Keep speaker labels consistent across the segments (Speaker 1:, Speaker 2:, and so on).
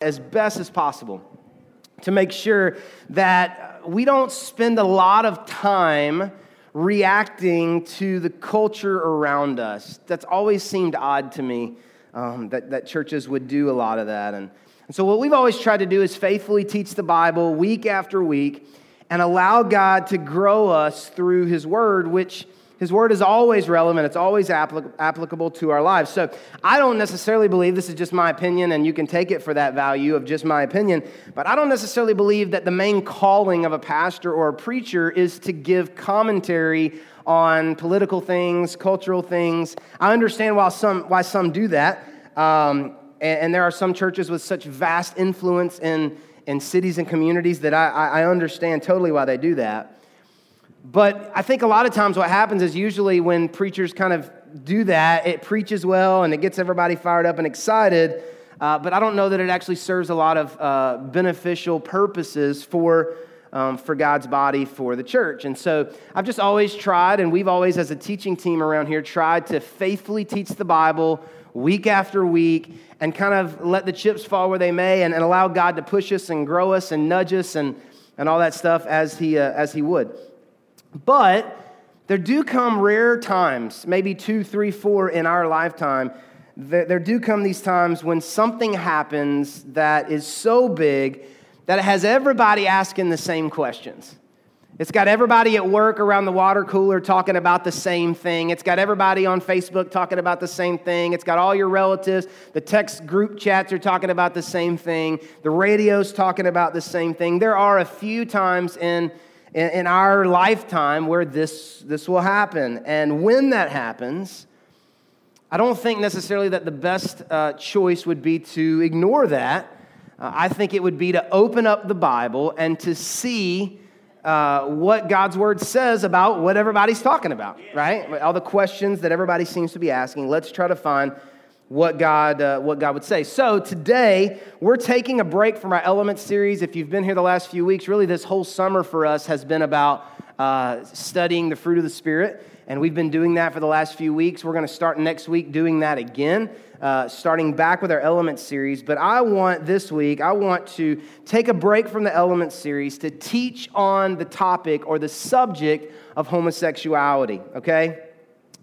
Speaker 1: as best as possible to make sure that we don't spend a lot of time reacting to the culture around us. That's always seemed odd to me um, that, that churches would do a lot of that. And, and so, what we've always tried to do is faithfully teach the Bible week after week and allow God to grow us through His Word, which his word is always relevant, it's always applicable to our lives. So I don't necessarily believe this is just my opinion, and you can take it for that value of just my opinion, but I don't necessarily believe that the main calling of a pastor or a preacher is to give commentary on political things, cultural things. I understand why some, why some do that, um, and, and, there are some churches with such vast influence in, in cities and communities that I, I understand totally why they do that. But I think a lot of times what happens is usually when preachers kind of do that, it preaches well and it gets everybody fired up and excited. Uh, but I don't know that it actually serves a lot of uh, beneficial purposes for, um, for God's body, for the church. And so I've just always tried, and we've always, as a teaching team around here, tried to faithfully teach the Bible week after week and kind of let the chips fall where they may and, and allow God to push us and grow us and nudge us and, and all that stuff as He, uh, as he would. But there do come rare times, maybe two, three, four in our lifetime. There, there do come these times when something happens that is so big that it has everybody asking the same questions. It's got everybody at work around the water cooler talking about the same thing. It's got everybody on Facebook talking about the same thing. It's got all your relatives. The text group chats are talking about the same thing. The radio's talking about the same thing. There are a few times in in our lifetime where this, this will happen. And when that happens, I don't think necessarily that the best uh, choice would be to ignore that. Uh, I think it would be to open up the Bible and to see uh, what God's word says about what everybody's talking about, right? All the questions that everybody seems to be asking. Let's try to find what God, uh, what God would say. So today, we're taking a break from our element series. If you've been here the last few weeks, really this whole summer for us has been about uh, studying the fruit of the Spirit. And we've been doing that for the last few weeks. We're going to start next week doing that again, uh, starting back with our element series. But I want this week, I want to take a break from the element series to teach on the topic or the subject of homosexuality, okay?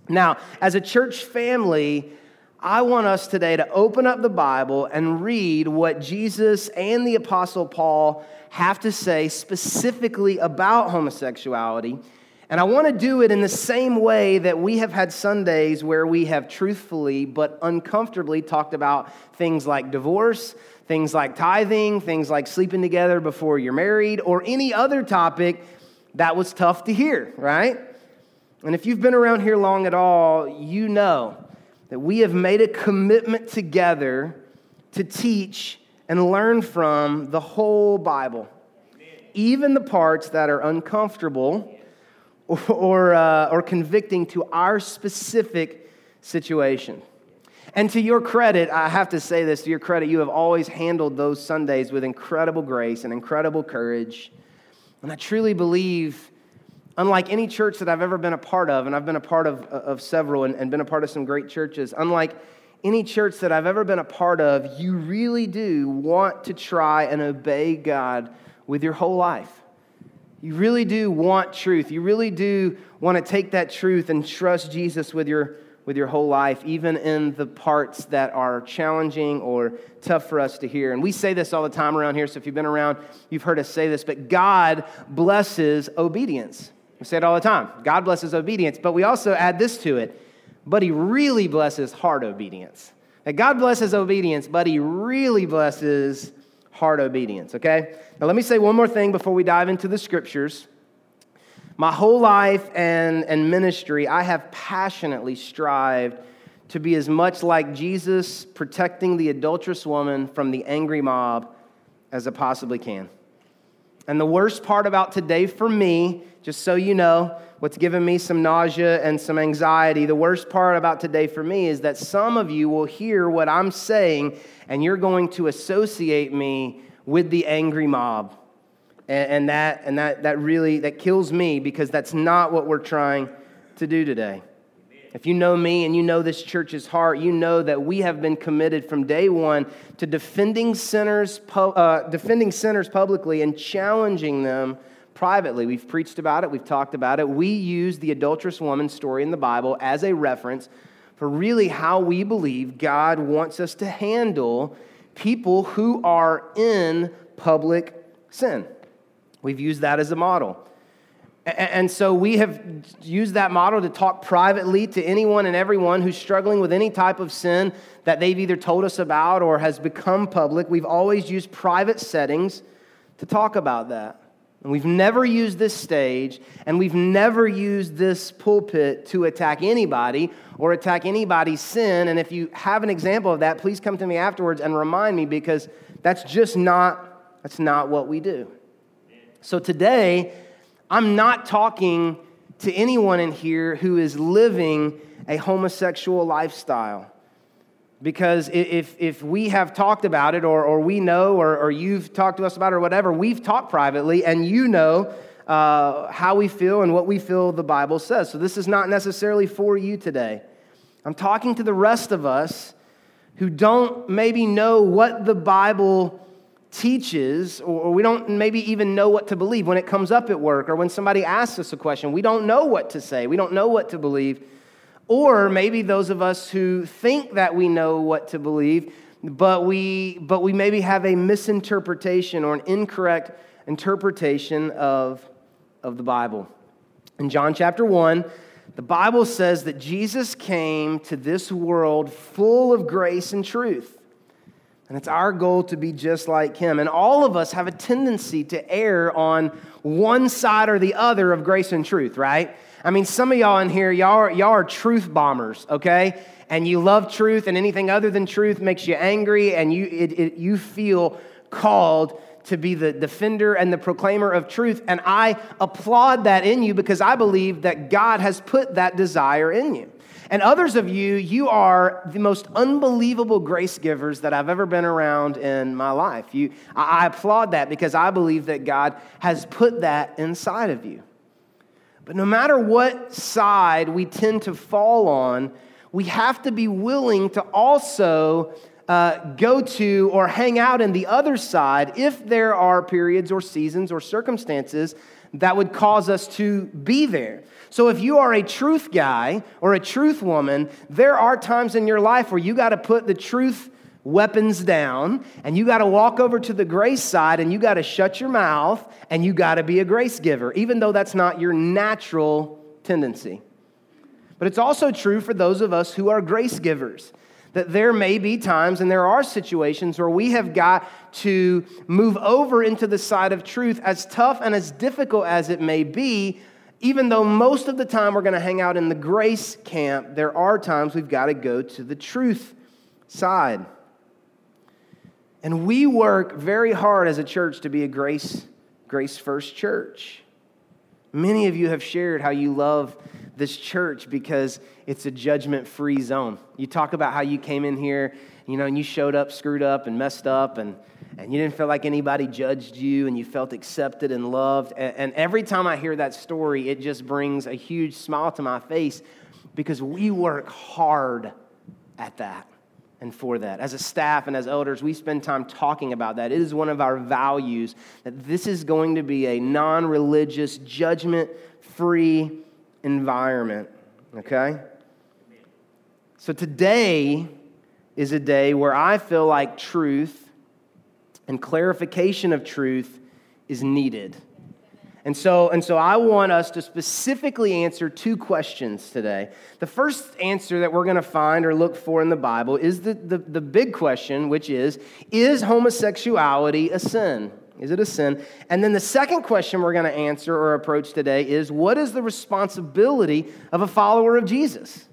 Speaker 1: Now, as a church family, I want us today to open up the Bible and read what Jesus and the Apostle Paul have to say specifically about homosexuality. And I want to do it in the same way that we have had Sundays where we have truthfully but uncomfortably talked about things like divorce, things like tithing, things like sleeping together before you're married, or any other topic that was tough to hear, right? And if you've been around here long at all, you know that we have made a commitment together to teach and learn from the whole Bible, even the parts that are uncomfortable or, or, uh, or convicting to our specific situation. And to your credit, I have to say this to your credit, you have always handled those Sundays with incredible grace and incredible courage. And I truly believe Unlike any church that I've ever been a part of, and I've been a part of, of several and, and been a part of some great churches, unlike any church that I've ever been a part of, you really do want to try and obey God with your whole life. You really do want truth. You really do want to take that truth and trust Jesus with your, with your whole life, even in the parts that are challenging or tough for us to hear. And we say this all the time around here, so if you've been around, you've heard us say this, but God blesses obedience. We say it all the time. God blesses obedience, but we also add this to it. But he really blesses heart obedience. That God blesses obedience, but he really blesses heart obedience, okay? Now let me say one more thing before we dive into the scriptures. My whole life and, and ministry, I have passionately strived to be as much like Jesus protecting the adulterous woman from the angry mob as I possibly can. And the worst part about today for me, just so you know, what's given me some nausea and some anxiety, the worst part about today for me is that some of you will hear what I'm saying and you're going to associate me with the angry mob. And, and that, and that, that really that kills me because that's not what we're trying to do today. If you know me and you know this church's heart, you know that we have been committed from day one to defending sinners, uh, defending sinners publicly and challenging them privately. We've preached about it, we've talked about it. We use the adulterous woman story in the Bible as a reference for really how we believe God wants us to handle people who are in public sin. We've used that as a model. And so we have used that model to talk privately to anyone and everyone who's struggling with any type of sin that they've either told us about or has become public. We've always used private settings to talk about that. And we've never used this stage and we've never used this pulpit to attack anybody or attack anybody's sin. And if you have an example of that, please come to me afterwards and remind me because that's just not, that's not what we do. So today, I'm not talking to anyone in here who is living a homosexual lifestyle. Because if, if we have talked about it, or, or we know, or, or you've talked to us about it, or whatever, we've talked privately, and you know uh, how we feel and what we feel the Bible says. So this is not necessarily for you today. I'm talking to the rest of us who don't maybe know what the Bible teaches, or we don't maybe even know what to believe when it comes up at work or when somebody asks us a question. We don't know what to say, we don't know what to believe. Or maybe those of us who think that we know what to believe, but we, but we maybe have a misinterpretation or an incorrect interpretation of, of the Bible. In John chapter 1, the Bible says that Jesus came to this world full of grace and truth. And it's our goal to be just like him. And all of us have a tendency to err on one side or the other of grace and truth, right? I mean, some of y'all in here, y'all are, y'all are truth bombers, okay? And you love truth, and anything other than truth makes you angry, and you, it, it, you feel called to be the defender and the proclaimer of truth. And I applaud that in you because I believe that God has put that desire in you. And others of you, you are the most unbelievable grace givers that I've ever been around in my life. You, I applaud that because I believe that God has put that inside of you. But no matter what side we tend to fall on, we have to be willing to also uh, go to or hang out in the other side if there are periods or seasons or circumstances that would cause us to be there. So, if you are a truth guy or a truth woman, there are times in your life where you got to put the truth weapons down and you got to walk over to the grace side and you got to shut your mouth and you got to be a grace giver, even though that's not your natural tendency. But it's also true for those of us who are grace givers that there may be times and there are situations where we have got to move over into the side of truth, as tough and as difficult as it may be, even though most of the time we're going to hang out in the grace camp, there are times we've got to go to the truth side. And we work very hard as a church to be a grace, grace first church. Many of you have shared how you love this church because it's a judgment free zone. You talk about how you came in here, you know, and you showed up screwed up and messed up and and you didn't feel like anybody judged you and you felt accepted and loved. And, every time I hear that story, it just brings a huge smile to my face because we work hard at that and for that. As a staff and as elders, we spend time talking about that. It is one of our values that this is going to be a non religious, judgment free environment. Okay? So today is a day where I feel like truth and clarification of truth is needed. And so, and so I want us to specifically answer two questions today. The first answer that we're going to find or look for in the Bible is the, the, the big question, which is Is homosexuality a sin? Is it a sin? And then the second question we're going to answer or approach today is What is the responsibility of a follower of Jesus?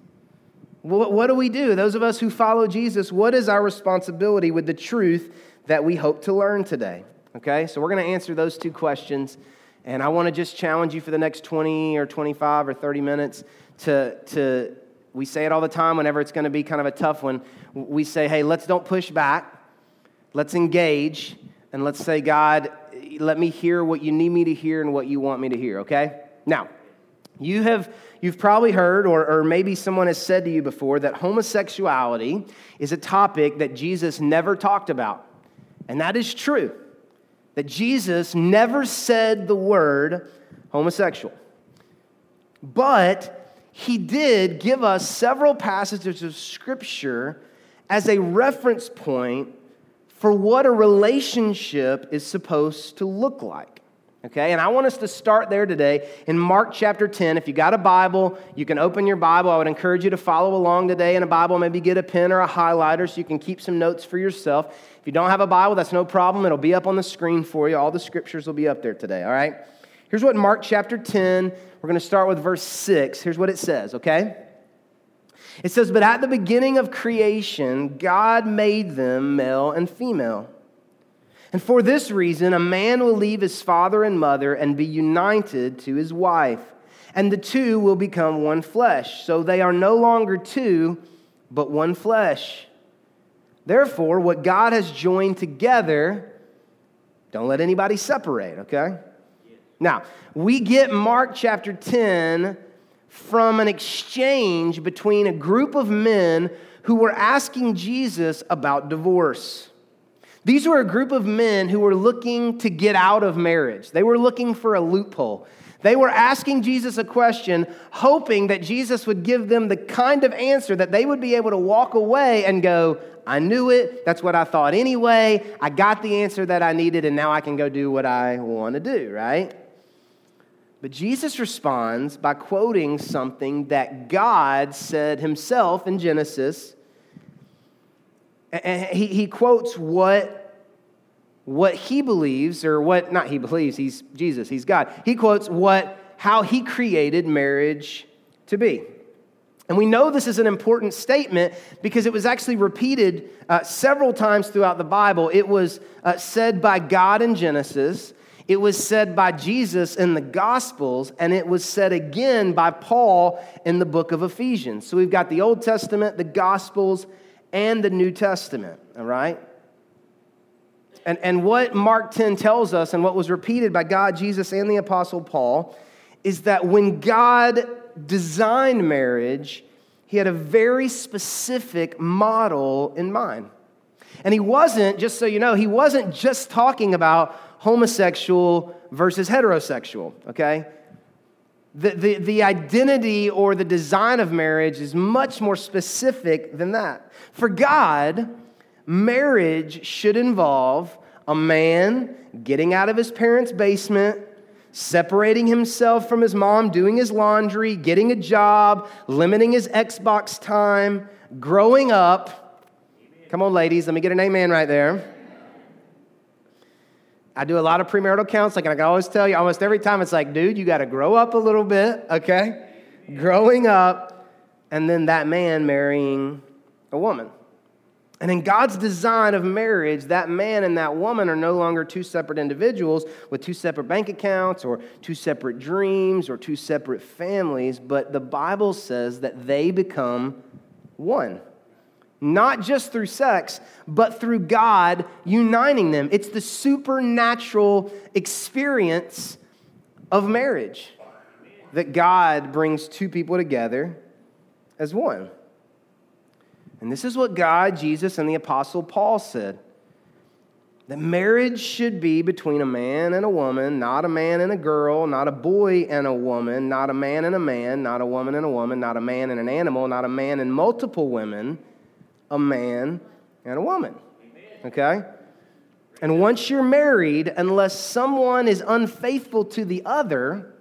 Speaker 1: What, what do we do? Those of us who follow Jesus, what is our responsibility with the truth that we hope to learn today. Okay, so we're going to answer those two questions. And I want to just challenge you for the next 20 or 25 or 30 minutes to, to we say it all the time whenever it's going to be kind of a tough one. We say, hey, let's don't push back, let's engage, and let's say, God, let me hear what you need me to hear and what you want me to hear, okay? Now, You have you've probably heard or, or maybe someone has said to you before that homosexuality is a topic that Jesus never talked about. And that is true. That Jesus never said the word homosexual. But he did give us several passages of scripture as a reference point for what a relationship is supposed to look like. Okay, and I want us to start there today in Mark chapter 10. If you got a Bible, you can open your Bible. I would encourage you to follow along today in a Bible. Maybe get a pen or a highlighter so you can keep some notes for yourself. If you don't have a Bible, that's no problem. It'll be up on the screen for you. All the scriptures will be up there today, all right? Here's what Mark chapter 10, we're going to start with verse 6. Here's what it says, okay? It says, But at the beginning of creation, God made them male and female. And for this reason, a man will leave his father and mother and be united to his wife, and the two will become one flesh. So they are no longer two, but one flesh. Therefore, what God has joined together, don't let anybody separate, okay? Now, we get Mark chapter 10 from an exchange between a group of men who were asking Jesus about divorce. These were a group of men who were looking to get out of marriage. They were looking for a loophole. They were asking Jesus a question, hoping that Jesus would give them the kind of answer that they would be able to walk away and go, I knew it. That's what I thought anyway. I got the answer that I needed, and now I can go do what I want to do, right? But Jesus responds by quoting something that God said himself in Genesis. And he, he quotes what, what he believes, or what, not he believes, he's Jesus, he's God. He quotes what, how he created marriage to be. And we know this is an important statement because it was actually repeated uh, several times throughout the Bible. It was uh, said by God in Genesis, it was said by Jesus in the Gospels, and it was said again by Paul in the book of Ephesians. So we've got the Old Testament, the Gospels, and the New Testament, all right? And, and what Mark 10 tells us, and what was repeated by God, Jesus, and the Apostle Paul, is that when God designed marriage, he had a very specific model in mind. And he wasn't, just so you know, he wasn't just talking about homosexual versus heterosexual, okay? The, the, the identity or the design of marriage is much more specific than that. For God, marriage should involve a man getting out of his parents' basement, separating himself from his mom, doing his laundry, getting a job, limiting his Xbox time, growing up. Come on, ladies, let me get an amen right there I do a lot of premarital counseling, and I can always tell you, almost every time, it's like, dude, you got to grow up a little bit, okay? Growing up, and then that man marrying a woman. And in God's design of marriage, that man and that woman are no longer two separate individuals with two separate bank accounts or two separate dreams or two separate families, but the Bible says that they become one not just through sex, but through God uniting them. It's the supernatural experience of marriage that God brings two people together as one. And this is what God, Jesus, and the Apostle Paul said that marriage should be between a man and a woman, not a man and a girl, not a boy and a woman, not a man and a man, not a woman and a woman, not a man and an animal, not a man and multiple women a man and a woman. Okay? And once you're married, unless someone is unfaithful to the other,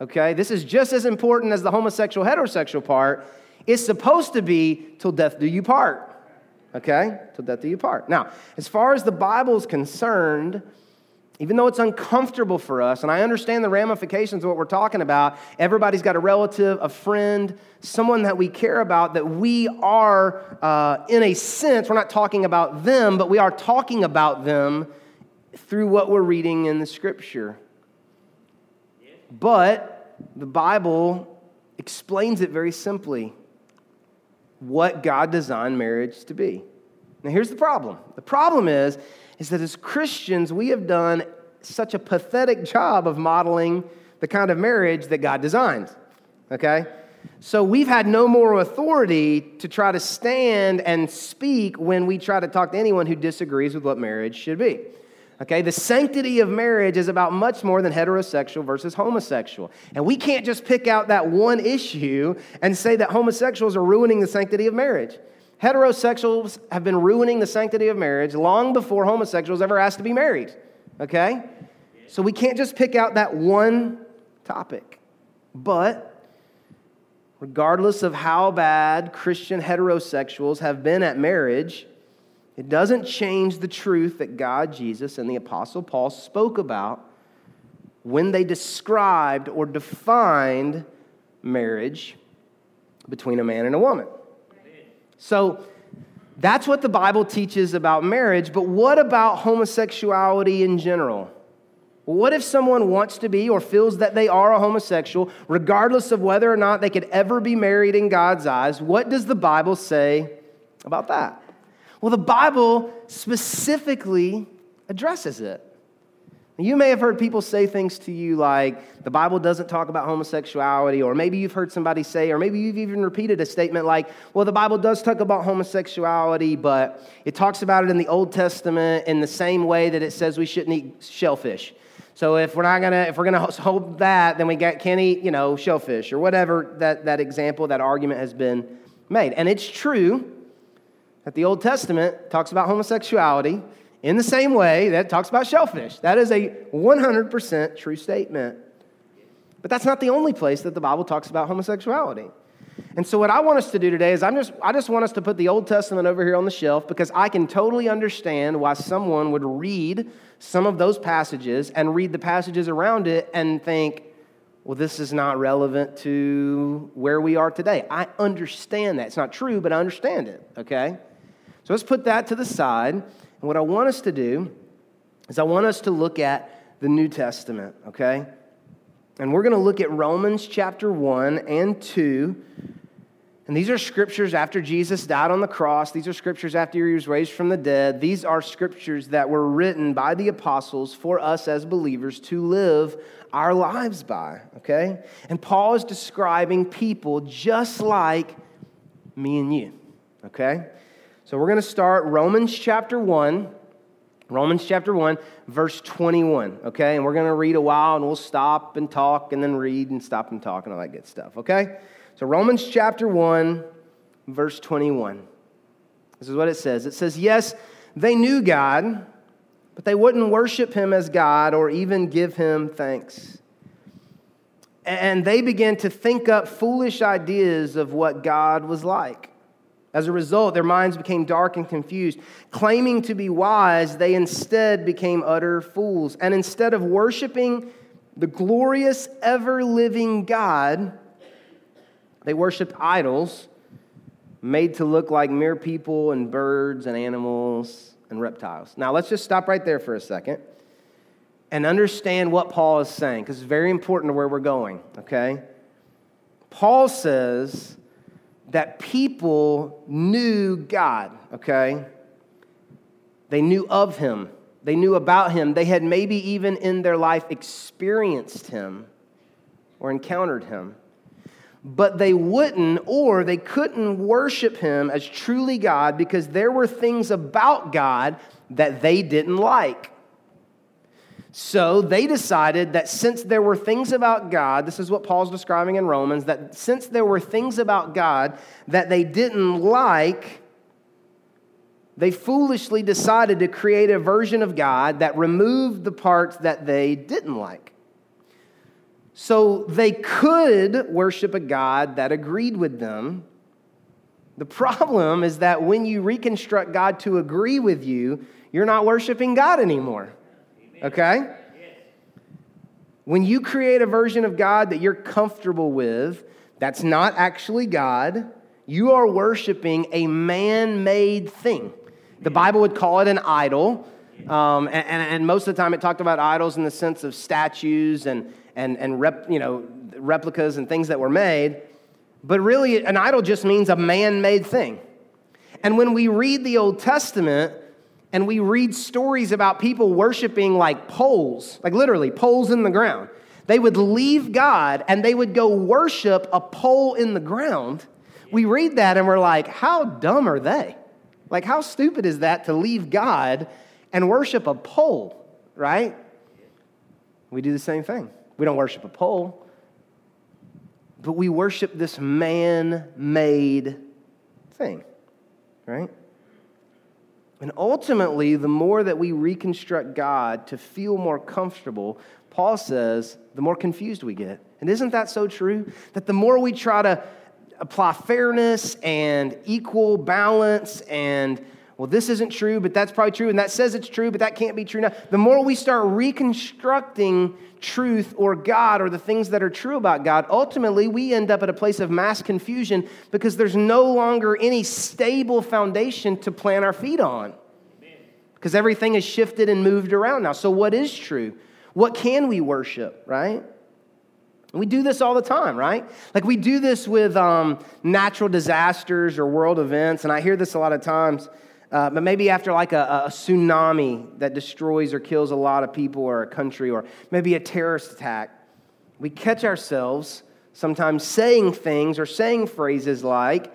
Speaker 1: okay, this is just as important as the homosexual heterosexual part, it's supposed to be till death do you part. Okay? Till death do you part. Now, as far as the Bible is concerned, even though it's uncomfortable for us, and I understand the ramifications of what we're talking about, everybody's got a relative, a friend, someone that we care about, that we are, uh, in a sense, we're not talking about them, but we are talking about them through what we're reading in the scripture. But the Bible explains it very simply what God designed marriage to be. Now, here's the problem the problem is, is that as Christians, we have done such a pathetic job of modeling the kind of marriage that God designed. Okay? So we've had no more authority to try to stand and speak when we try to talk to anyone who disagrees with what marriage should be. Okay, the sanctity of marriage is about much more than heterosexual versus homosexual. And we can't just pick out that one issue and say that homosexuals are ruining the sanctity of marriage. Heterosexuals have been ruining the sanctity of marriage long before homosexuals ever asked to be married. Okay? So we can't just pick out that one topic. But regardless of how bad Christian heterosexuals have been at marriage, it doesn't change the truth that God, Jesus, and the Apostle Paul spoke about when they described or defined marriage between a man and a woman. So that's what the Bible teaches about marriage, but what about homosexuality in general? What if someone wants to be or feels that they are a homosexual, regardless of whether or not they could ever be married in God's eyes? What does the Bible say about that? Well, the Bible specifically addresses it. You may have heard people say things to you like, the Bible doesn't talk about homosexuality, or maybe you've heard somebody say, or maybe you've even repeated a statement like, well, the Bible does talk about homosexuality, but it talks about it in the Old Testament in the same way that it says we shouldn't eat shellfish. So if we're not gonna, if we're gonna hold that, then we can't eat, you know, shellfish or whatever that, that example, that argument has been made. And it's true that the Old Testament talks about homosexuality in the same way that talks about shellfish. That is a 100% true statement. But that's not the only place that the Bible talks about homosexuality. And so what I want us to do today is I'm just I just want us to put the Old Testament over here on the shelf because I can totally understand why someone would read some of those passages and read the passages around it and think, well, this is not relevant to where we are today. I understand that. It's not true, but I understand it, okay? So let's put that to the side. And what I want us to do is I want us to look at the New Testament, okay? And we're going to look at Romans chapter 1 and 2 and these are scriptures after Jesus died on the cross. These are scriptures after he was raised from the dead. These are scriptures that were written by the apostles for us as believers to live our lives by, okay? And Paul is describing people just like me and you, okay? So we're going to start Romans chapter 1. Romans chapter 1, verse 21, okay? And we're going to read a while and we'll stop and talk and then read and stop and talk and all that good stuff, okay? So, Romans chapter 1, verse 21. This is what it says it says, Yes, they knew God, but they wouldn't worship him as God or even give him thanks. And they began to think up foolish ideas of what God was like. As a result, their minds became dark and confused. Claiming to be wise, they instead became utter fools. And instead of worshiping the glorious, ever living God, they worshiped idols made to look like mere people and birds and animals and reptiles. Now, let's just stop right there for a second and understand what Paul is saying, because it's very important to where we're going, okay? Paul says that people knew God, okay? They knew of him, they knew about him, they had maybe even in their life experienced him or encountered him but they wouldn't or they couldn't worship him as truly God because there were things about God that they didn't like. So they decided that since there were things about God, this is what Paul's describing in Romans, that since there were things about God that they didn't like, they foolishly decided to create a version of God that removed the parts that they didn't like. So they could worship a God that agreed with them. The problem is that when you reconstruct God to agree with you, you're not worshiping God anymore. Okay? When you create a version of God that you're comfortable with, that's not actually God, you are worshiping a man made thing. The Bible would call it an idol. Um, and, and, most of the time it talked about idols in the sense of statues and, and, and rep, you know, replicas and things that were made. But really, an idol just means a man made thing. And when we read the Old Testament and we read stories about people worshiping like poles, like literally poles in the ground, They would leave God and they would go worship a pole in the ground. We read that and we're like, how dumb are they? Like, how stupid is that to leave God and worship a pole, right? We do the same thing. We don't worship a pole, but we worship this man made thing, right? And ultimately, the more that we reconstruct God to feel more comfortable, Paul says, the more confused we get. And isn't that so true? That the more we try to apply fairness and equal balance and well, this isn't true, but that's probably true, and that says it's true, but that can't be true now. The more we start reconstructing truth or God or the things that are true about God, ultimately we end up at a place of mass confusion because there's no longer any stable foundation to plant our feet on. Because everything is shifted and moved around now. So, what is true? What can we worship, right? We do this all the time, right? Like we do this with um, natural disasters or world events, and I hear this a lot of times. Uh, but maybe after like a, a, tsunami that destroys or kills a lot of people or a country, or maybe a terrorist attack, we catch ourselves sometimes saying things or saying phrases like,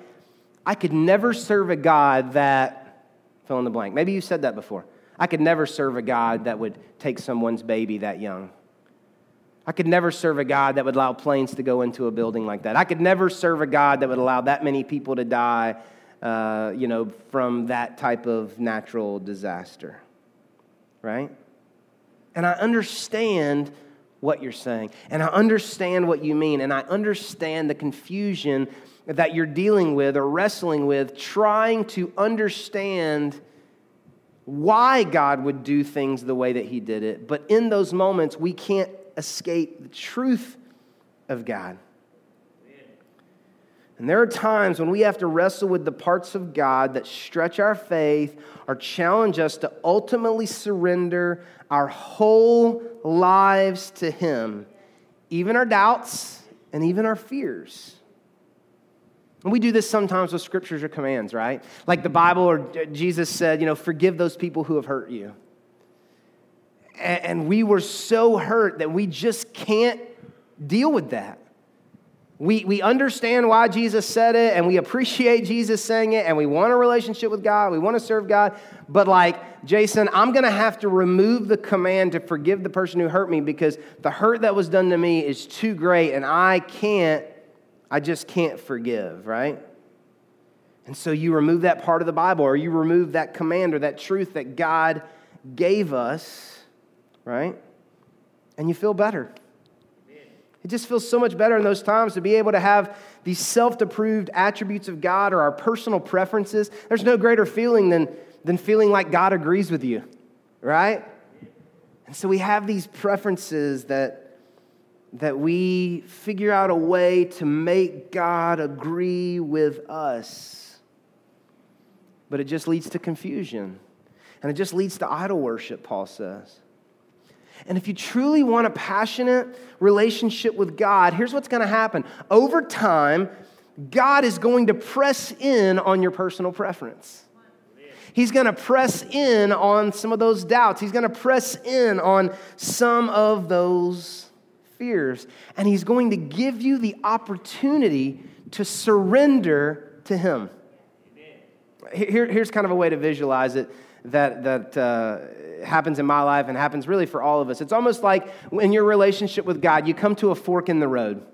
Speaker 1: I could never serve a God that, fill in the blank. Maybe you said that before. I could never serve a God that would take someone's baby that young. I could never serve a God that would allow planes to go into a building like that. I could never serve a God that would allow that many people to die uh, you know, from that type of natural disaster, right? And I understand what you're saying, and I understand what you mean, and I understand the confusion that you're dealing with or wrestling with, trying to understand why God would do things the way that He did it. But in those moments, we can't escape the truth of God. And there are times when we have to wrestle with the parts of God that stretch our faith or challenge us to ultimately surrender our whole lives to Him, even our doubts and even our fears. And we do this sometimes with scriptures or commands, right? Like the Bible or Jesus said, you know, forgive those people who have hurt you. And we were so hurt that we just can't deal with that. We, we understand why Jesus said it and we appreciate Jesus saying it and we want a relationship with God. We want to serve God. But, like, Jason, I'm going to have to remove the command to forgive the person who hurt me because the hurt that was done to me is too great and I can't, I just can't forgive, right? And so you remove that part of the Bible or you remove that command or that truth that God gave us, right? And you feel better. It just feels so much better in those times to be able to have these self approved attributes of God or our personal preferences. There's no greater feeling than, than feeling like God agrees with you, right? And so we have these preferences that, that we figure out a way to make God agree with us. But it just leads to confusion. And it just leads to idol worship, Paul says. And if you truly want a passionate relationship with God, here's what's going to happen. Over time, God is going to press in on your personal preference. He's going to press in on some of those doubts. He's going to press in on some of those fears. And He's going to give you the opportunity to surrender to Him. Here, here's kind of a way to visualize it that, that uh, happens in my life and happens really for all of us. It's almost like in your relationship with God, you come to a fork in the road.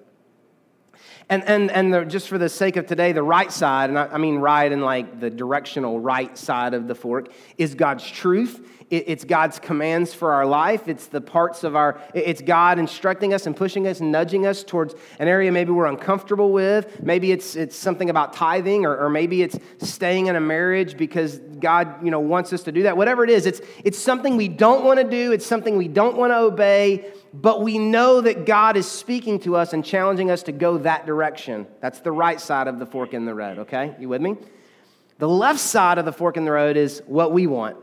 Speaker 1: And, and, and the, just for the sake of today, the right side, and I, I mean right in like the directional right side of the fork, is God's truth it's God's commands for our life. It's the parts of our, it's God instructing us and pushing us nudging us towards an area maybe we're uncomfortable with. Maybe it's, it's something about tithing, or, or maybe it's staying in a marriage because God you know, wants us to do that. Whatever it is, it's, it's something we don't want to do, it's something we don't want to obey, but we know that God is speaking to us and challenging us to go that direction. That's the right side of the fork in the road, okay? You with me? The left side of the fork in the road is what we want.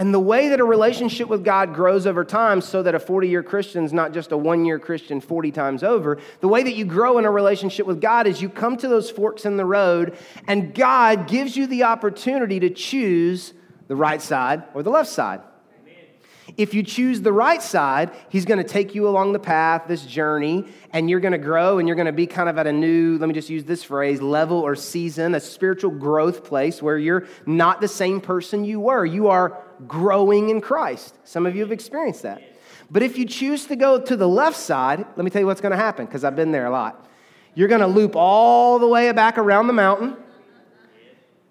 Speaker 1: And the way that a relationship with God grows over time, so that a 40 year Christian is not just a one year Christian 40 times over, the way that you grow in a relationship with God is you come to those forks in the road, and God gives you the opportunity to choose the right side or the left side. If you choose the right side, he's going to take you along the path, this journey, and you're going to grow and you're going to be kind of at a new, let me just use this phrase, level or season, a spiritual growth place where you're not the same person you were. You are growing in Christ. Some of you have experienced that. But if you choose to go to the left side, let me tell you what's going to happen because I've been there a lot. You're going to loop all the way back around the mountain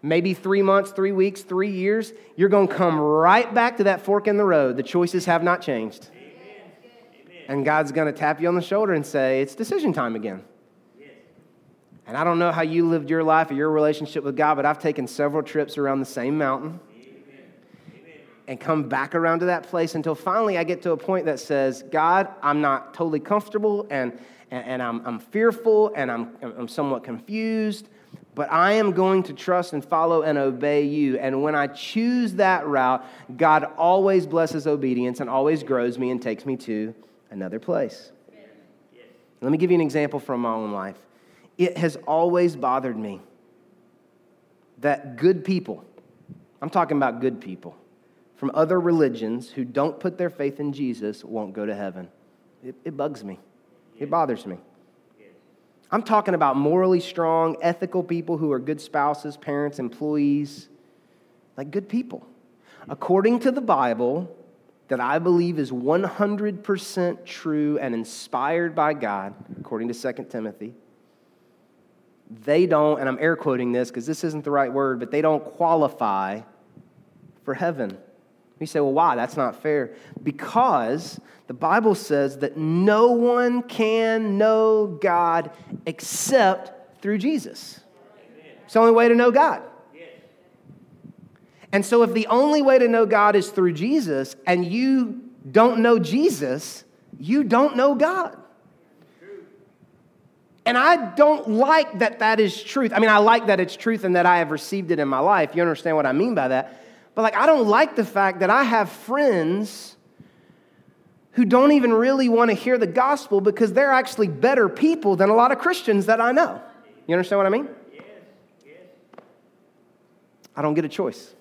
Speaker 1: maybe three months, three weeks, three years, you're going to come right back to that fork in the road. The choices have not changed. Amen. And God's going to tap you on the shoulder and say, It's decision time again. And I don't know how you lived your life or your relationship with God, but I've taken several trips around the same mountain and come back around to that place until finally I get to a point that says, God, I'm not totally comfortable and, and, and I'm, I'm fearful and I'm, I'm somewhat confused but I am going to trust and follow and obey you. And when I choose that route, God always blesses obedience and always grows me and takes me to another place. Let me give you an example from my own life. It has always bothered me that good people, I'm talking about good people, from other religions who don't put their faith in Jesus won't go to heaven. It, it bugs me, it bothers me. I'm talking about morally strong, ethical people who are good spouses, parents, employees, like good people. According to the Bible, that I believe is 100% true and inspired by God, according to 2 Timothy, they don't, and I'm air quoting this because this isn't the right word, but they don't qualify for heaven. You say, well, why? That's not fair. Because the Bible says that no one can know God except through Jesus. It's the only way to know God. And so, if the only way to know God is through Jesus, and you don't know Jesus, you don't know God. And I don't like that that is truth. I mean, I like that it's truth and that I have received it in my life. You understand what I mean by that? But like, I don't like the fact that I have friends who don't even really want to hear the gospel because they're actually better people than a lot of Christians that I know. You understand what I mean? I don't get a choice.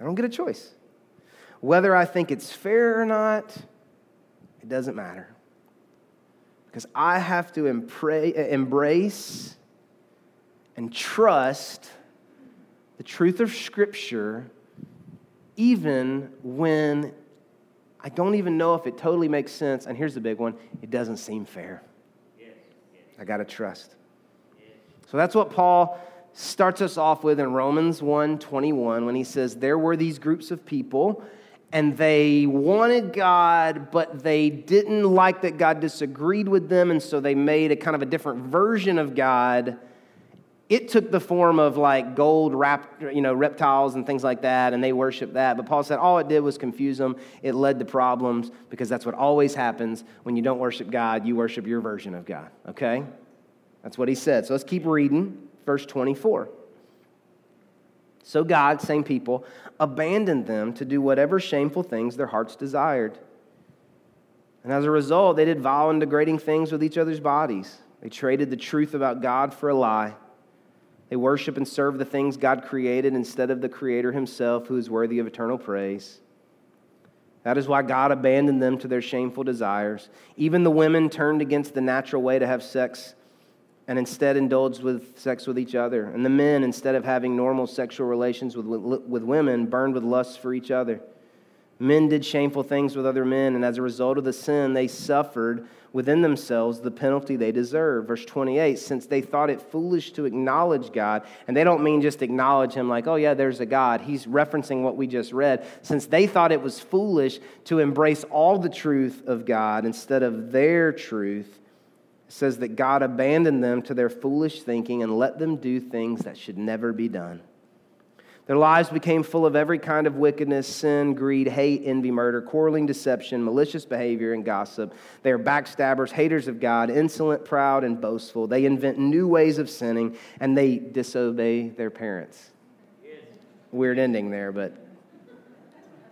Speaker 1: I don't get a choice. Whether I think it's fair or not, it doesn't matter. Because I have to embrace and trust the truth of Scripture even when I don't even know if it totally makes sense. And here's the big one it doesn't seem fair. I got to trust. So that's what Paul starts us off with in Romans 1 21 when he says, There were these groups of people and they wanted God, but they didn't like that God disagreed with them, and so they made a kind of a different version of God it took the form of like gold you know, reptiles and things like that, and they worshiped that. But Paul said all it did was confuse them. It led to problems because that's what always happens when you don't worship God, you worship your version of God, okay? That's what he said. So let's keep reading, verse 24. So God, same people, abandoned them to do whatever shameful things their hearts desired. And as a result, they did vile and degrading things with each other's bodies. They traded the truth about God for a lie they worship and serve the things God created instead of the Creator Himself, who is worthy of eternal praise. That is why God abandoned them to their shameful desires. Even the women turned against the natural way to have sex and instead indulged with sex with each other. And the men, instead of having normal sexual relations with, with, women, burned with lust for each other. Men did shameful things with other men, and as a result of the sin, they suffered within themselves the penalty they deserve. Verse 28 since they thought it foolish to acknowledge God, and they don't mean just acknowledge Him like, oh, yeah, there's a God. He's referencing what we just read. Since they thought it was foolish to embrace all the truth of God instead of their truth, says that God abandoned them to their foolish thinking and let them do things that should never be done. Their lives became full of every kind of wickedness, sin, greed, hate, envy, murder, quarreling, deception, malicious behavior, and gossip. They are backstabbers, haters of God, insolent, proud, and boastful. They invent new ways of sinning, and they disobey their parents. Weird ending there, but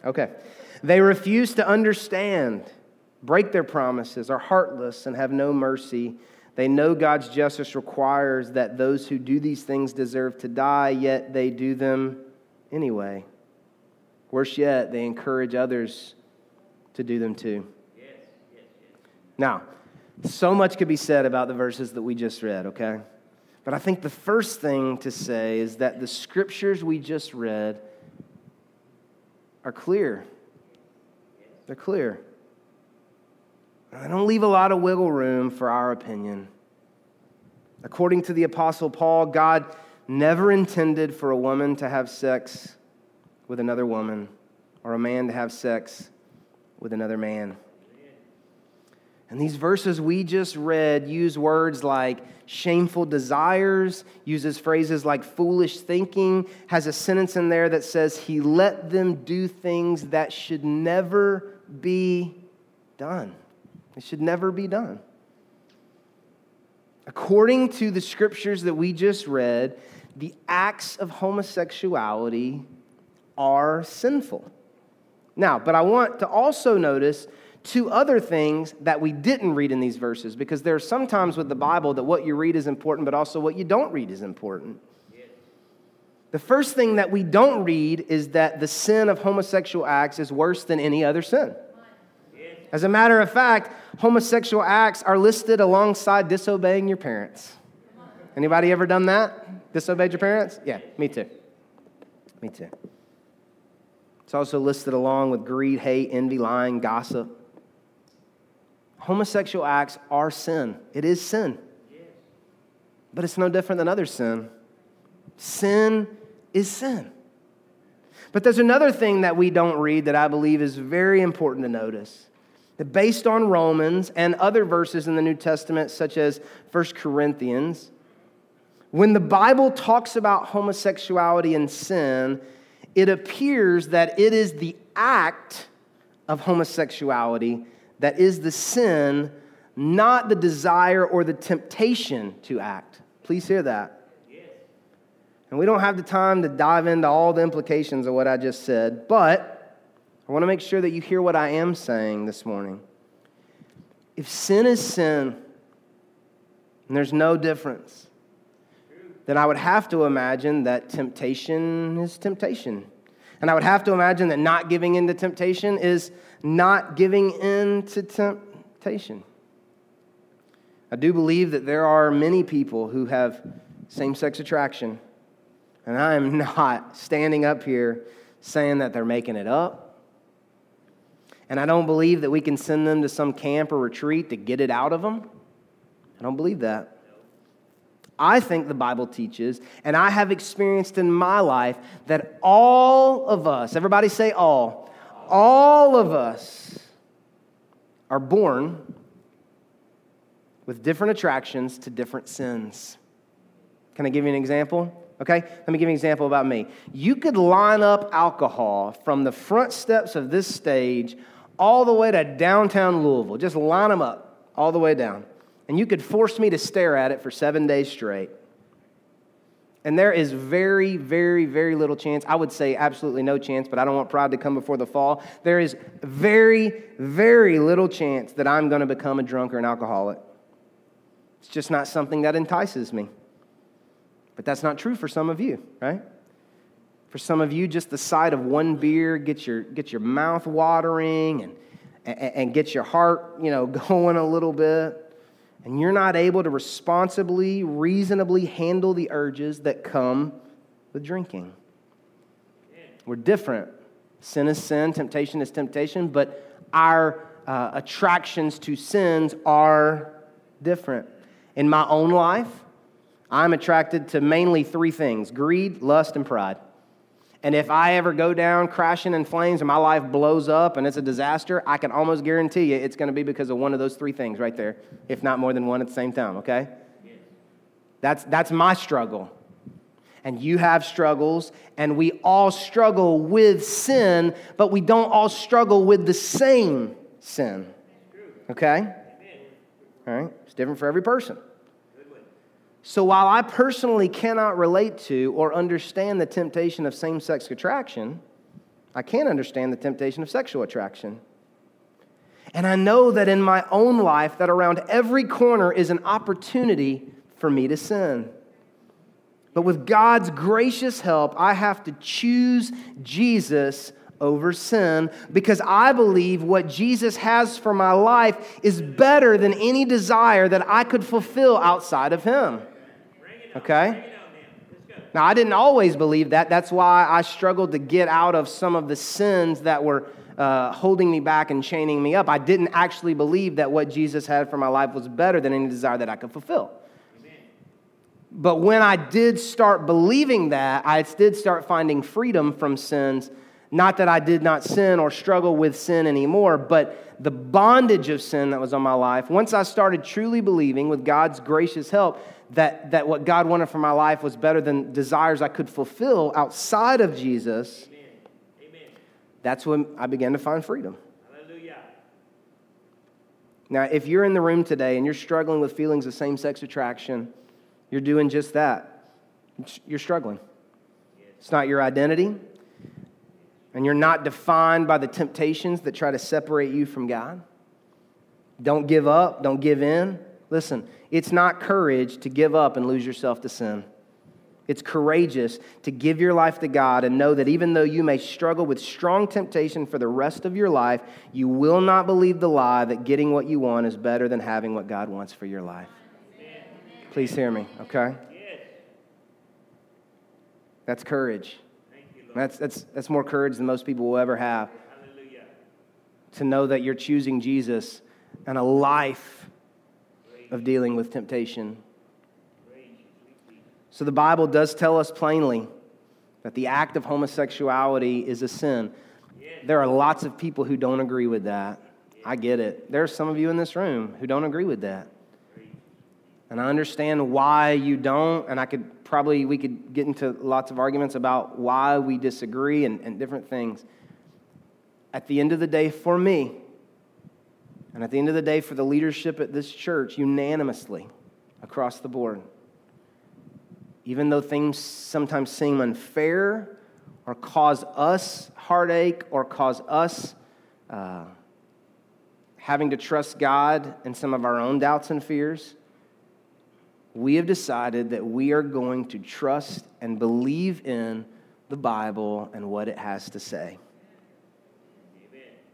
Speaker 1: okay. They refuse to understand, break their promises, are heartless, and have no mercy. They know God's justice requires that those who do these things deserve to die, yet they do them anyway. Worse yet, they encourage others to do them too. Now, so much could be said about the verses that we just read, okay? But I think the first thing to say is that the scriptures we just read are clear. They're clear. I don't leave a lot of wiggle room for our opinion. According to the Apostle Paul, God never intended for a woman to have sex with another woman or a man to have sex with another man. And these verses we just read use words like shameful desires, uses phrases like foolish thinking, has a sentence in there that says he let them do things that should never be done. It should never be done. According to the scriptures that we just read, the acts of homosexuality are sinful. Now, but I want to also notice two other things that we didn't read in these verses because there are sometimes with the Bible that what you read is important, but also what you don't read is important. The first thing that we don't read is that the sin of homosexual acts is worse than any other sin. As a matter of fact, homosexual acts are listed alongside disobeying your parents. Anybody ever done that? Disobeyed your parents? Yeah, me too. Me too. It's also listed along with greed, hate, envy, lying, gossip. Homosexual acts are sin. It is sin. But it's no different than other sin. Sin is sin. But there's another thing that we don't read that I believe is very important to notice. That based on Romans and other verses in the New Testament, such as 1 Corinthians, when the Bible talks about homosexuality and sin, it appears that it is the act of homosexuality that is the sin, not the desire or the temptation to act. Please hear that. And we don't have the time to dive into all the implications of what I just said, but I want to make sure that you hear what I am saying this morning. If sin is sin, and there's no difference, then I would have to imagine that temptation is temptation. And I would have to imagine that not giving in to temptation is not giving in to temptation. I do believe that there are many people who have same sex attraction. And I am not standing up here saying that they're making it up. And I don't believe that we can send them to some camp or retreat to get it out of them. I don't believe that. I think the Bible teaches, and I have experienced in my life, that all of us, everybody say all, all of us are born with different attractions to different sins. Can I give you an example? Okay, let me give you an example about me. You could line up alcohol from the front steps of this stage all the way to downtown Louisville. Just line them up all the way down and you could force me to stare at it for seven days straight. And there is very, very, very little chance. I would say absolutely no chance, but I don't want pride to come before the fall. There is very, very little chance that I'm going to become a drunk or an alcoholic. It's just not something that entices me. But that's not true for some of you, right? For some of you, just the sight of one beer gets your, gets your mouth watering and, and, and gets your heart, you know, going a little bit and you're not able to responsibly, reasonably handle the urges that come with drinking. We're different. Sin is sin, temptation is temptation, but our uh, attractions to sins are different. In my own life, I'm attracted to mainly three things greed, lust, and pride. And if I ever go down crashing in flames and my life blows up and it's a disaster, I can almost guarantee you it's going to be because of one of those three things right there, if not more than one at the same time, okay? That's, that's my struggle. And you have struggles, and we all struggle with sin, but we don't all struggle with the same sin, okay? All right? It's different for every person. So while I personally cannot relate to or understand the temptation of same sex attraction, I can understand the temptation of sexual attraction. And I know that in my own life that around every corner is an opportunity for me to sin. But with God's gracious help, I have to choose Jesus over sin because I believe what Jesus has for my life is better than any desire that I could fulfill outside of Him. Okay? Now, I didn't always believe that. That's why I struggled to get out of some of the sins that were uh, holding me back and chaining me up. I didn't actually believe that what Jesus had for my life was better than any desire that I could fulfill. But when I did start believing that, I did start finding freedom from sins. Not that I did not sin or struggle with sin anymore, but the bondage of sin that was on my life, once I started truly believing with God's gracious help that, that what God wanted for my life was better than desires I could fulfill outside of Jesus, Amen. Amen. that's when I began to find freedom. Hallelujah. Now, if you're in the room today and you're struggling with feelings of same sex attraction, you're doing just that. You're struggling. It's not your identity, and you're not defined by the temptations that try to separate you from God. Don't give up, don't give in. Listen, it's not courage to give up and lose yourself to sin. It's courageous to give your life to God and know that even though you may struggle with strong temptation for the rest of your life, you will not believe the lie that getting what you want is better than having what God wants for your life. Please hear me, okay? That's courage. That's, that's, that's more courage than most people will ever have. To know that you're choosing Jesus and a life of dealing with temptation. So the Bible does tell us plainly that the act of homosexuality is a sin. There are lots of people who don't agree with that. I get it. There are some of you in this room who don't agree with that. And I understand why you don't, and I could probably, we could get into lots of arguments about why we disagree and, and different things. At the end of the day, for me, and at the end of the day, for the leadership at this church, unanimously across the board, even though things sometimes seem unfair or cause us heartache or cause us uh, having to trust God in some of our own doubts and fears, we have decided that we are going to trust and believe in the Bible and what it has to say.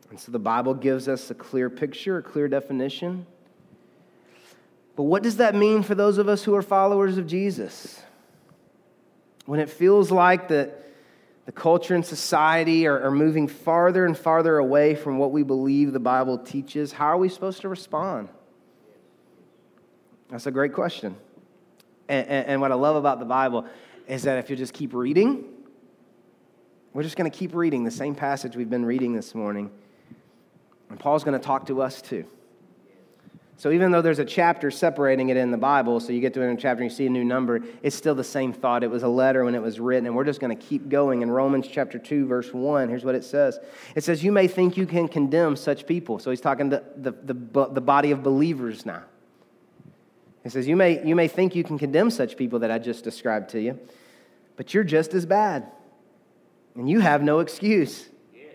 Speaker 1: And so the Bible gives us a clear picture, a clear definition. But what does that mean for those of us who are followers of Jesus? When it feels like that the culture and society are, are moving farther and farther away from what we believe the Bible teaches, how are we supposed to respond? That's a great question. And, and, what I love about the Bible is that if you just keep reading, we're just going to keep reading the same passage we've been reading this morning. And Paul's going to talk to us too. So even though there's a chapter separating it in the Bible, so you get to a chapter and you see a new number, it's still the same thought. It was a letter when it was written, and we're just going to keep going. In Romans chapter 2, verse 1, here's what it says. It says, You may think you can condemn such people. So he's talking to the, the, the body of believers now. He says, you may, you may think you can condemn such people that I just described to you, but you're just as bad. And you have no excuse. Yes.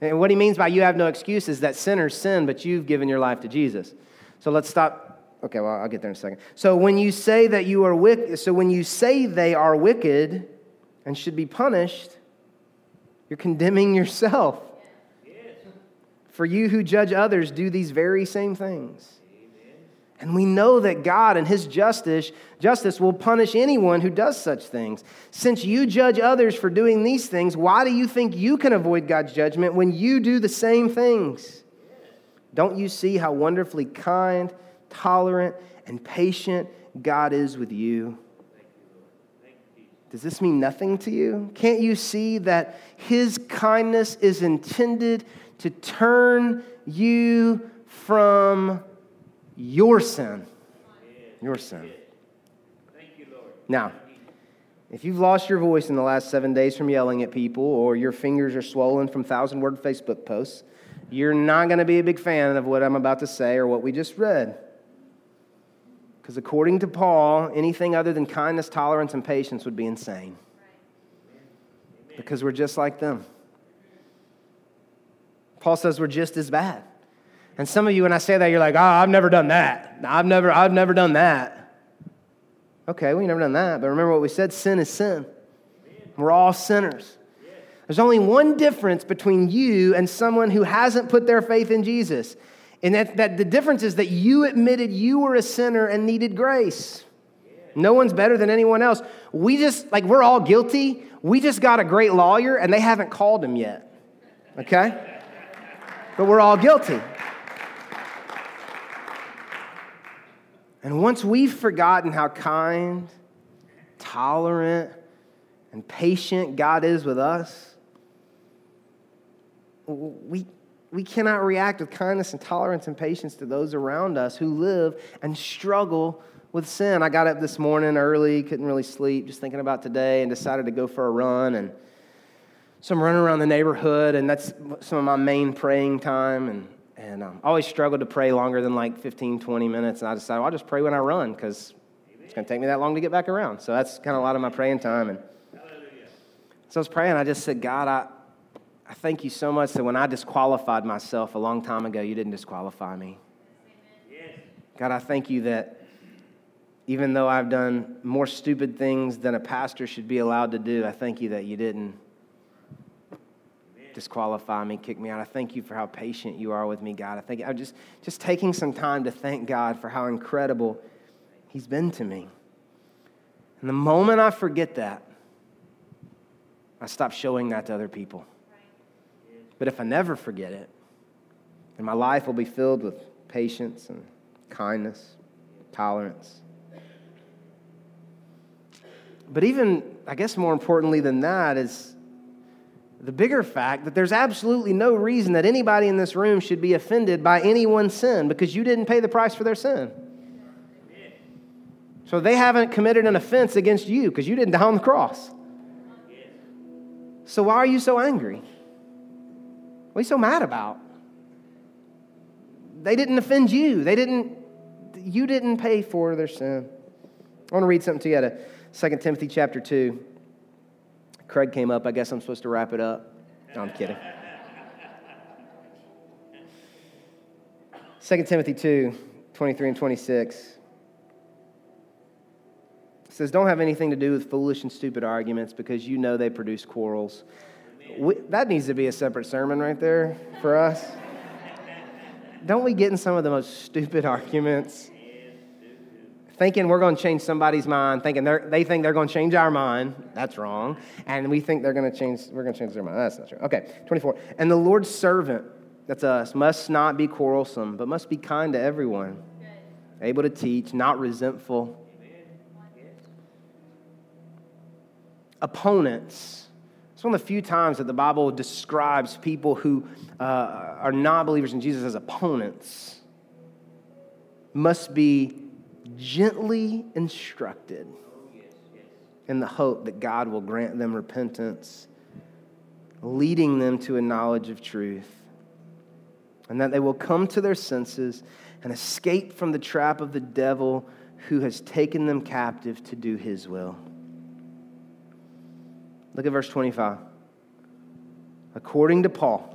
Speaker 1: And what he means by you have no excuse is that sinners sin, but you've given your life to Jesus. So let's stop. Okay, well, I'll get there in a second. So when you say that you are wicked, so when you say they are wicked and should be punished, you're condemning yourself. Yes. For you who judge others do these very same things. And we know that God and his justice, justice will punish anyone who does such things. Since you judge others for doing these things, why do you think you can avoid God's judgment when you do the same things? Don't you see how wonderfully kind, tolerant, and patient God is with you? Does this mean nothing to you? Can't you see that his kindness is intended to turn you from your sin. Your sin. Thank you, Lord. Now, if you've lost your voice in the last seven days from yelling at people, or your fingers are swollen from thousand word Facebook posts, you're not going to be a big fan of what I'm about to say or what we just read. Because according to Paul, anything other than kindness, tolerance, and patience would be insane. Because we're just like them. Paul says we're just as bad. And some of you, when I say that, you're like, oh, I've never done that. I've never, I've never done that. Okay, we never done that. But remember what we said sin is sin. We're all sinners. There's only one difference between you and someone who hasn't put their faith in Jesus. And that, that the difference is that you admitted you were a sinner and needed grace. No one's better than anyone else. We just, like, we're all guilty. We just got a great lawyer and they haven't called him yet. Okay? But we're all guilty. And once we've forgotten how kind, tolerant, and patient God is with us, we, we cannot react with kindness and tolerance and patience to those around us who live and struggle with sin. I got up this morning early, couldn't really sleep, just thinking about today, and decided to go for a run. And so I'm running around the neighborhood, and that's some of my main praying time. And, and um, I always struggled to pray longer than like 15, 20 minutes. And I decided, well, I'll just pray when I run because it's going to take me that long to get back around. So that's kind of a lot of my praying time. And so I was praying, I just said, God, I, I thank you so much that when I disqualified myself a long time ago, you didn't disqualify me. God, I thank you that even though I've done more stupid things than a pastor should be allowed to do, I thank you that you didn't disqualify me, kick me out. I thank you for how patient you are with me, God. I think I'm just, just taking some time to thank God for how incredible He's been to me. And the moment I forget that, I stop showing that to other people. But if I never forget it, then my life will be filled with patience and kindness, tolerance. But even, I guess, more importantly than that is the bigger fact that there's absolutely no reason that anybody in this room should be offended by anyone's sin because you didn't pay the price for their sin. So they haven't committed an offense against you because you didn't die on the cross. So why are you so angry? What are you so mad about? They didn't offend you. They didn't, you didn't pay for their sin. I want to read something to you out of 2 Timothy chapter 2. Craig came up. I guess I'm supposed to wrap it up. No, I'm kidding. 2 Timothy 2, 23 and 26. It says, Don't have anything to do with foolish and stupid arguments because you know they produce quarrels. We, that needs to be a separate sermon right there for us. Don't we get in some of the most stupid arguments? Thinking we're going to change somebody's mind, thinking they think they're going to change our mind. That's wrong. And we think they're going to change, we're going to change their mind. That's not true. Okay, 24. And the Lord's servant, that's us, must not be quarrelsome, but must be kind to everyone, able to teach, not resentful. Opponents. It's one of the few times that the Bible describes people who uh, are not believers in Jesus as opponents. Must be gently instructed in the hope that God will grant them repentance, leading them to a knowledge of truth, and that they will come to their senses and escape from the trap of the devil who has taken them captive to do his will. Look at verse 25. According to Paul,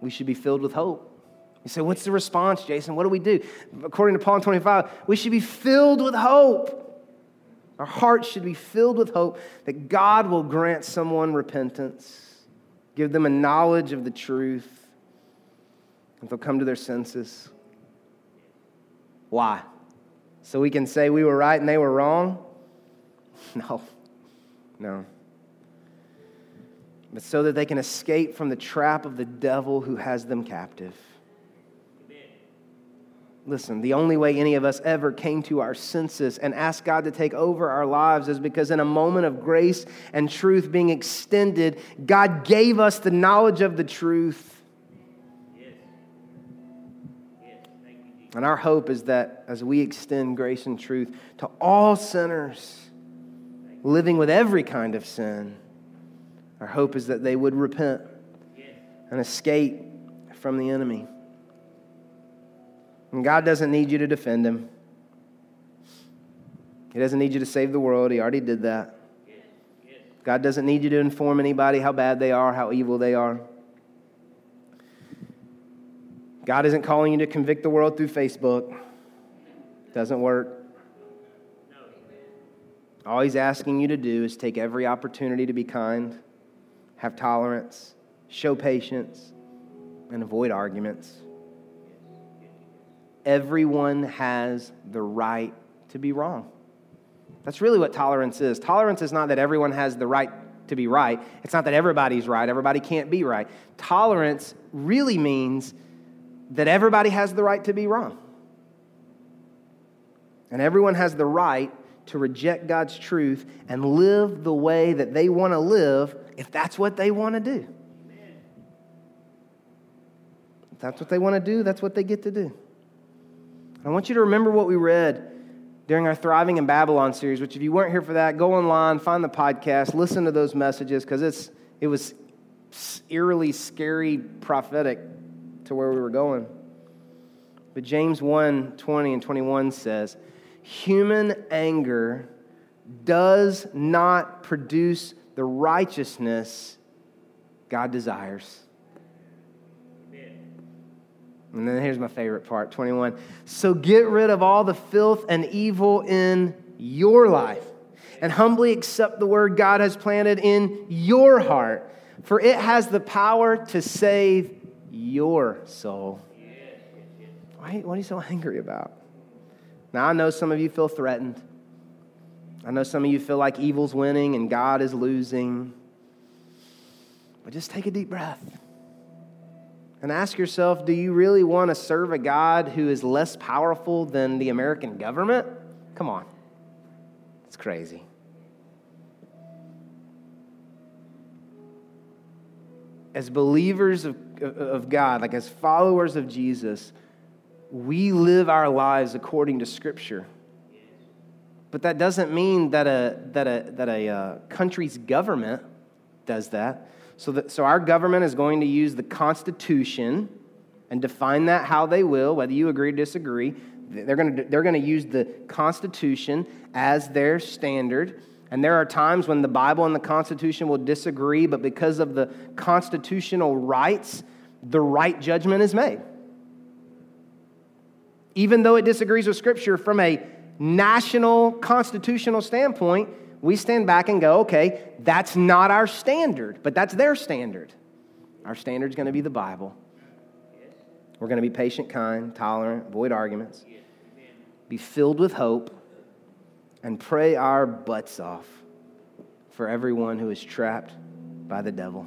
Speaker 1: we should be filled with hope you say, What's the response, Jason? What do we do? According to Paul 25, we should be filled with hope. Our hearts should be filled with hope that God will grant someone repentance, give them a knowledge of the truth, and they'll come to their senses. Why? So we can say we were right and they were wrong? No. No. But so that they can escape from the trap of the devil who has them captive. Listen, the only way any of us ever came to our senses and asked God to take over our lives is because in a moment of grace and truth being extended, God gave us the knowledge of the truth. And our hope is that as we extend grace and truth to all sinners living with every kind of sin, our hope is that they would repent and escape from the enemy. And God doesn't need you to defend him. He doesn't need you to save the world. He already did that. God doesn't need you to inform anybody how bad they are, how evil they are. God isn't calling you to convict the world through Facebook. Doesn't work. All he's asking you to do is take every opportunity to be kind, have tolerance, show patience, and avoid arguments. Everyone has the right to be wrong. That's really what tolerance is. Tolerance is not that everyone has the right to be right, it's not that everybody's right, everybody can't be right. Tolerance really means that everybody has the right to be wrong. And everyone has the right to reject God's truth and live the way that they want to live if that's what they want to do. If that's what they want to do, that's what they get to do. I want you to remember what we read during our Thriving in Babylon series, which if you weren't here for that, go online, find the podcast, listen to those messages because it's it was eerily scary prophetic to where we were going. But James 1 20 and 21 says, Human anger does not produce the righteousness God desires. And then here's my favorite part 21. So get rid of all the filth and evil in your life and humbly accept the word God has planted in your heart, for it has the power to save your soul. Why, what are you so angry about? Now, I know some of you feel threatened. I know some of you feel like evil's winning and God is losing. But just take a deep breath and ask yourself do you really want to serve a God who is less powerful than the American government? Come on. It's crazy. As believers of, of God, like as followers of Jesus, we live our lives according to Scripture. But that doesn't mean that a, that a, that a uh, country's government does that. So, that, so our government is going to use the Constitution and define that how they will, whether you agree or disagree. They're going to, they're going to use the Constitution as their standard. And there are times when the Bible and the Constitution will disagree, but because of the constitutional rights, the right judgment is made even though it disagrees with Scripture from a national constitutional standpoint, we stand back and go, okay, that's not our standard, but that's their standard. Our standard is going to be the Bible. We're going to be patient, kind, tolerant, avoid arguments, be filled with hope, and pray our butts off for everyone who is trapped by the devil.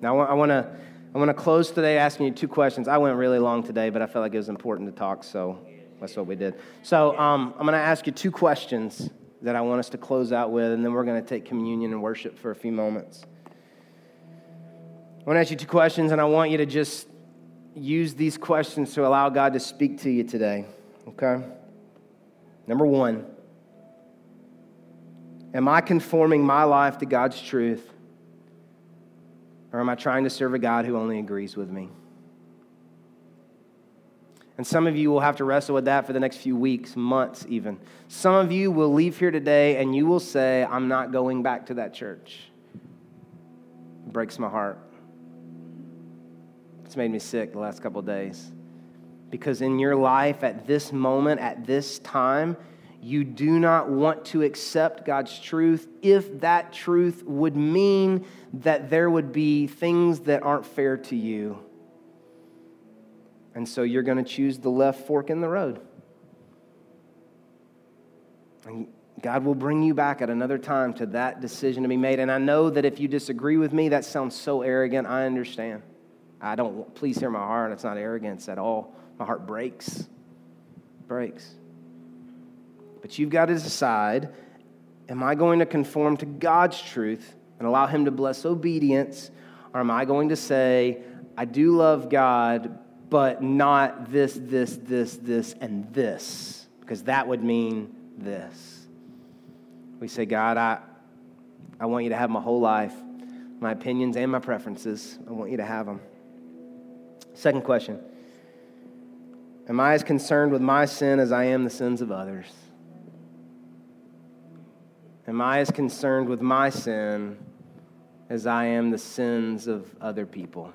Speaker 1: Now, I want to I want to close today asking you two questions. I went really long today, but I felt like it was important to talk, so that's what we did. So um, I'm going to ask you two questions that I want us to close out with, and then we're going to take communion and worship for a few moments. I want to ask you two questions, and I want you to just use these questions to allow God to speak to you today, okay? Number one, am I conforming my life to God's truth? Or am I trying to serve a God who only agrees with me? And some of you will have to wrestle with that for the next few weeks, months even. Some of you will leave here today and you will say, I'm not going back to that church. It breaks my heart. It's made me sick the last couple days. Because in your life, at this moment, at this time, you do not want to accept God's truth if that truth would mean that there would be things that aren't fair to you. And so you're going to choose the left fork in the road. And God will bring you back at another time to that decision to be made. And I know that if you disagree with me, that sounds so arrogant. I understand. I don't, please hear my heart. It's not arrogance at all. My heart breaks. Breaks. But you've got to decide am I going to conform to God's truth and allow Him to bless obedience, or am I going to say, I do love God, but not this, this, this, this, and this? Because that would mean this. We say, God, I, I want you to have my whole life, my opinions and my preferences. I want you to have them. Second question Am I as concerned with my sin as I am the sins of others? Am I as concerned with my sin as I am the sins of other people?